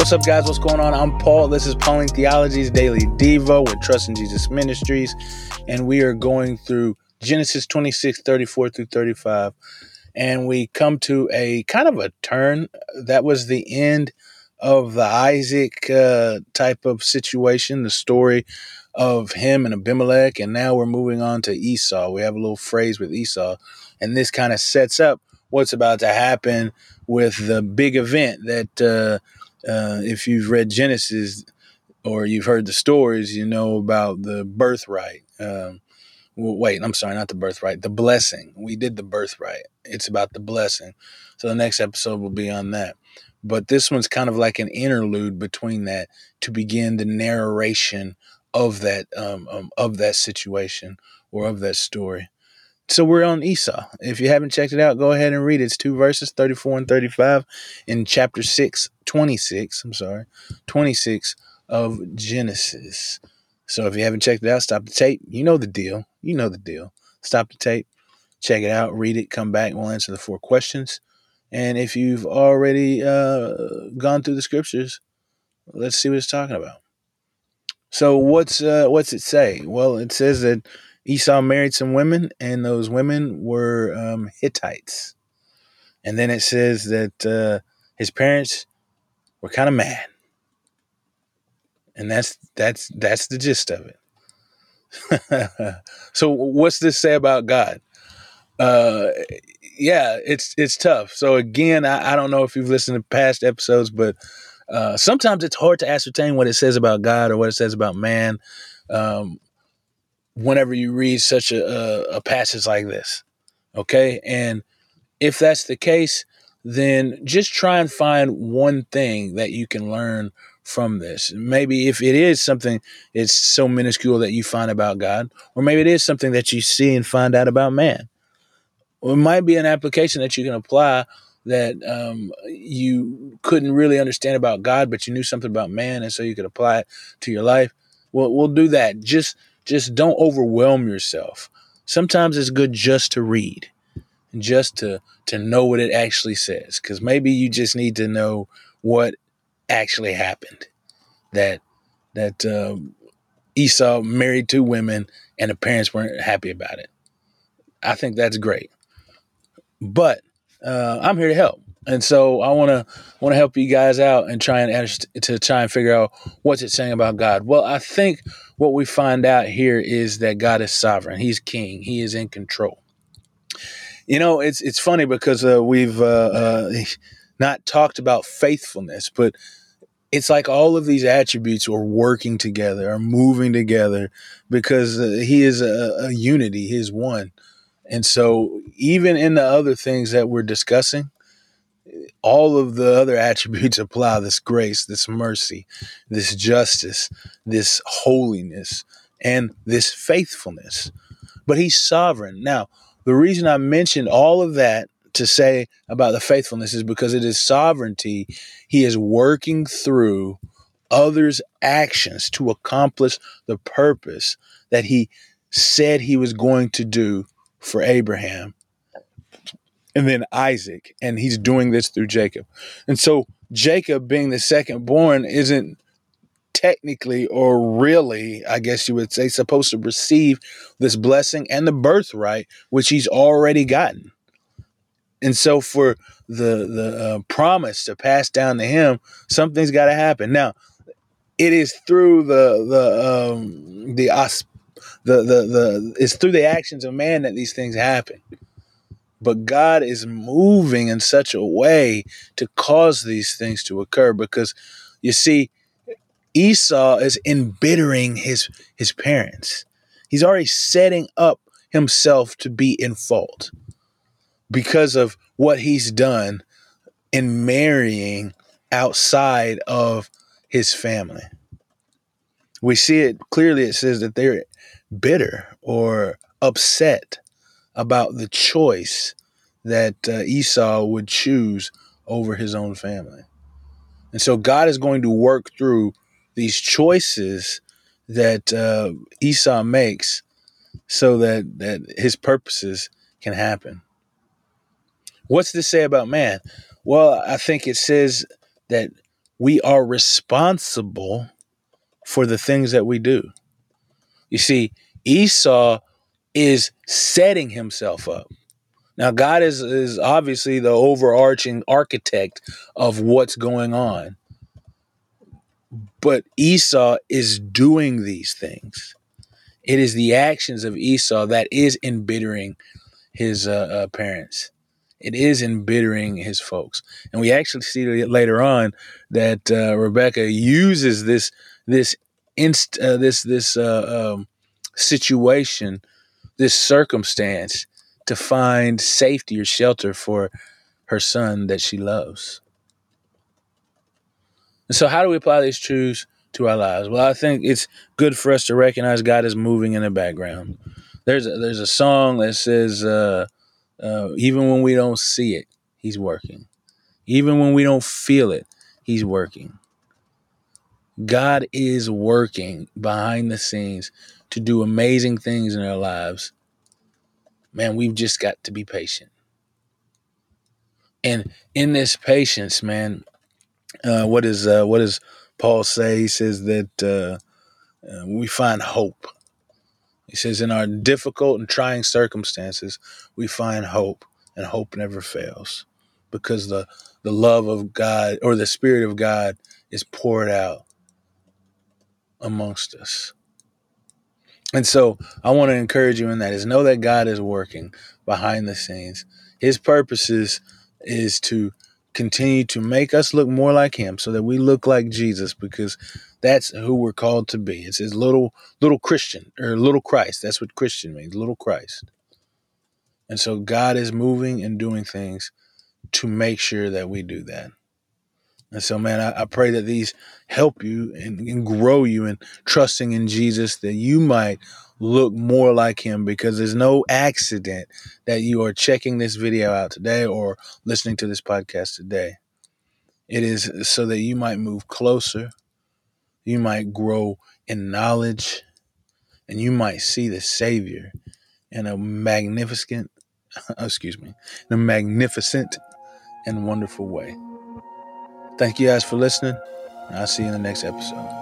What's up, guys? What's going on? I'm Paul. This is Pauling Theology's Daily Devo with Trust in Jesus Ministries, and we are going through Genesis 26, 34 through 35. And we come to a kind of a turn. That was the end of the Isaac uh, type of situation, the story of him and Abimelech. And now we're moving on to Esau. We have a little phrase with Esau, and this kind of sets up what's about to happen with the big event that. Uh, uh, if you've read Genesis or you've heard the stories, you know about the birthright. Um, well, wait, I'm sorry, not the birthright, the blessing. We did the birthright. It's about the blessing. So the next episode will be on that. But this one's kind of like an interlude between that to begin the narration of that um, um, of that situation or of that story. So we're on Esau. If you haven't checked it out, go ahead and read it. It's two verses, 34 and 35 in chapter 6, 26, I'm sorry, 26 of Genesis. So if you haven't checked it out, stop the tape. You know the deal. You know the deal. Stop the tape, check it out, read it, come back. We'll answer the four questions. And if you've already uh, gone through the scriptures, let's see what it's talking about. So what's uh, what's it say? Well, it says that Esau married some women, and those women were um, Hittites. And then it says that uh, his parents were kind of mad, and that's that's that's the gist of it. so, what's this say about God? Uh, yeah, it's it's tough. So again, I, I don't know if you've listened to past episodes, but uh, sometimes it's hard to ascertain what it says about God or what it says about man. Um, whenever you read such a, a, a passage like this. Okay. And if that's the case, then just try and find one thing that you can learn from this. Maybe if it is something it's so minuscule that you find about God, or maybe it is something that you see and find out about man. Or it might be an application that you can apply that um, you couldn't really understand about God, but you knew something about man, and so you could apply it to your life. Well, we'll do that. Just just don't overwhelm yourself. Sometimes it's good just to read, just to to know what it actually says, because maybe you just need to know what actually happened. That that um, Esau married two women and the parents weren't happy about it. I think that's great, but uh, I'm here to help and so I want to want to help you guys out and try and to try and figure out what's it saying about God. Well, I think what we find out here is that God is sovereign. He's king. He is in control. You know, it's it's funny because uh, we've uh, uh, not talked about faithfulness, but it's like all of these attributes are working together, are moving together, because uh, He is a, a unity. He is one. And so, even in the other things that we're discussing, all of the other attributes apply this grace, this mercy, this justice, this holiness, and this faithfulness. But he's sovereign. Now, the reason I mentioned all of that to say about the faithfulness is because it is sovereignty. He is working through others' actions to accomplish the purpose that he said he was going to do for Abraham and then Isaac, and he's doing this through Jacob. And so Jacob, being the second born, isn't technically or really, I guess you would say, supposed to receive this blessing and the birthright, which he's already gotten. And so for the the uh, promise to pass down to him, something's got to happen. Now, it is through the the um, the, the the the it's through the actions of man that these things happen. But God is moving in such a way to cause these things to occur because you see, Esau is embittering his his parents. He's already setting up himself to be in fault because of what he's done in marrying outside of his family. We see it clearly, it says that they're bitter or upset about the choice that uh, Esau would choose over his own family. And so God is going to work through these choices that uh, Esau makes so that, that his purposes can happen. What's this say about man? Well, I think it says that we are responsible for the things that we do. You see, Esau is setting himself up. Now, God is, is obviously the overarching architect of what's going on. But Esau is doing these things. It is the actions of Esau that is embittering his uh, uh, parents. It is embittering his folks, and we actually see later on that uh, Rebecca uses this this inst uh, this this uh, um, situation, this circumstance, to find safety or shelter for her son that she loves. And so, how do we apply these truths to our lives? Well, I think it's good for us to recognize God is moving in the background. There's a, there's a song that says, uh, uh, even when we don't see it, He's working. Even when we don't feel it, He's working. God is working behind the scenes to do amazing things in our lives. Man, we've just got to be patient. And in this patience, man, uh, what is uh, what does Paul say? He says that uh, uh, we find hope. He says in our difficult and trying circumstances, we find hope, and hope never fails, because the the love of God or the Spirit of God is poured out amongst us. And so I want to encourage you in that is know that God is working behind the scenes. His purposes is to continue to make us look more like him so that we look like Jesus because that's who we're called to be. It's his little little Christian or little Christ. That's what Christian means, little Christ. And so God is moving and doing things to make sure that we do that. And so, man, I, I pray that these help you and, and grow you in trusting in Jesus that you might look more like him because there's no accident that you are checking this video out today or listening to this podcast today. It is so that you might move closer, you might grow in knowledge, and you might see the Savior in a magnificent, excuse me, in a magnificent and wonderful way. Thank you guys for listening. And I'll see you in the next episode.